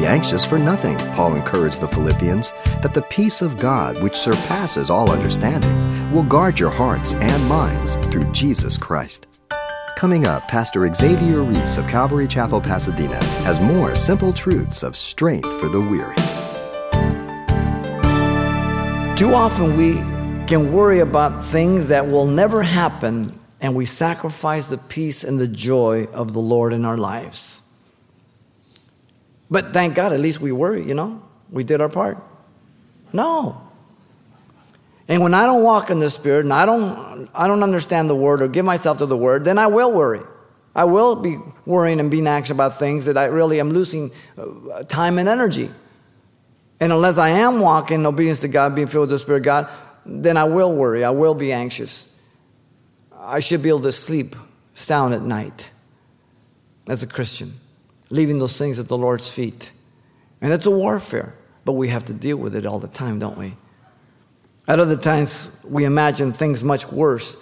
Be anxious for nothing, Paul encouraged the Philippians, that the peace of God, which surpasses all understanding, will guard your hearts and minds through Jesus Christ. Coming up, Pastor Xavier Ries of Calvary Chapel, Pasadena, has more simple truths of strength for the weary. Too often we can worry about things that will never happen and we sacrifice the peace and the joy of the Lord in our lives. But thank God, at least we worry, you know? We did our part. No. And when I don't walk in the Spirit and I don't, I don't understand the Word or give myself to the Word, then I will worry. I will be worrying and being anxious about things that I really am losing uh, time and energy. And unless I am walking in obedience to God, being filled with the Spirit of God, then I will worry. I will be anxious. I should be able to sleep sound at night as a Christian, leaving those things at the Lord's feet. And it's a warfare, but we have to deal with it all the time, don't we? At other times, we imagine things much worse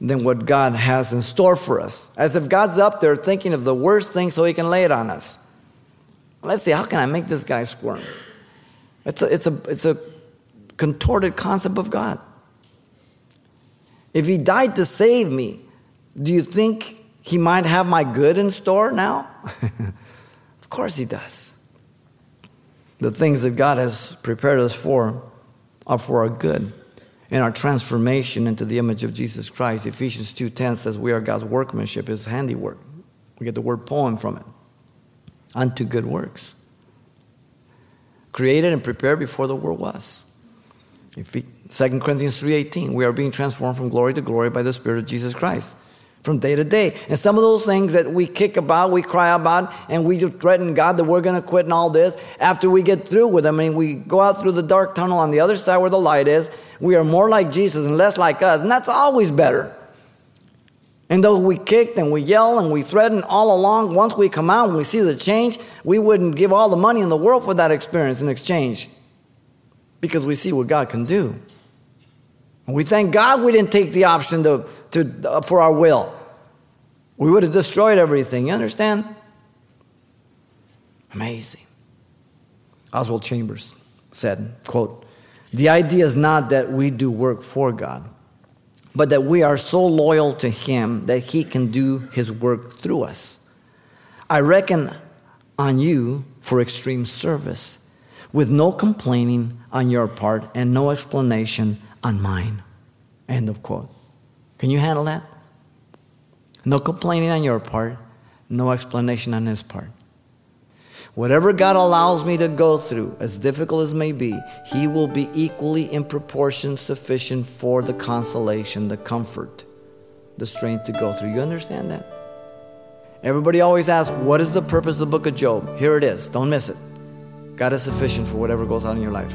than what God has in store for us, as if God's up there thinking of the worst thing so he can lay it on us. Let's see, how can I make this guy squirm? It's a, it's a, it's a contorted concept of God. If he died to save me, do you think he might have my good in store now? of course he does. The things that God has prepared us for are for our good and our transformation into the image of Jesus Christ. Ephesians 2:10 says we are God's workmanship, his handiwork. We get the word poem from it. Unto good works. Created and prepared before the world was. 2 Corinthians 3:18 we are being transformed from glory to glory by the spirit of Jesus Christ from day to day. And some of those things that we kick about, we cry about, and we just threaten God that we're going to quit and all this, after we get through with them and we go out through the dark tunnel on the other side where the light is, we are more like Jesus and less like us. And that's always better. And though we kick and we yell and we threaten all along, once we come out and we see the change, we wouldn't give all the money in the world for that experience in exchange because we see what God can do. And we thank God we didn't take the option to, to, uh, for our will. We would have destroyed everything. You understand? Amazing. Oswald Chambers said, quote, the idea is not that we do work for God, but that we are so loyal to Him that He can do His work through us. I reckon on you for extreme service, with no complaining on your part and no explanation on mine. End of quote. Can you handle that? No complaining on your part, no explanation on his part. Whatever God allows me to go through, as difficult as may be, He will be equally in proportion sufficient for the consolation, the comfort, the strength to go through. You understand that? Everybody always asks, What is the purpose of the book of Job? Here it is. Don't miss it. God is sufficient for whatever goes on in your life.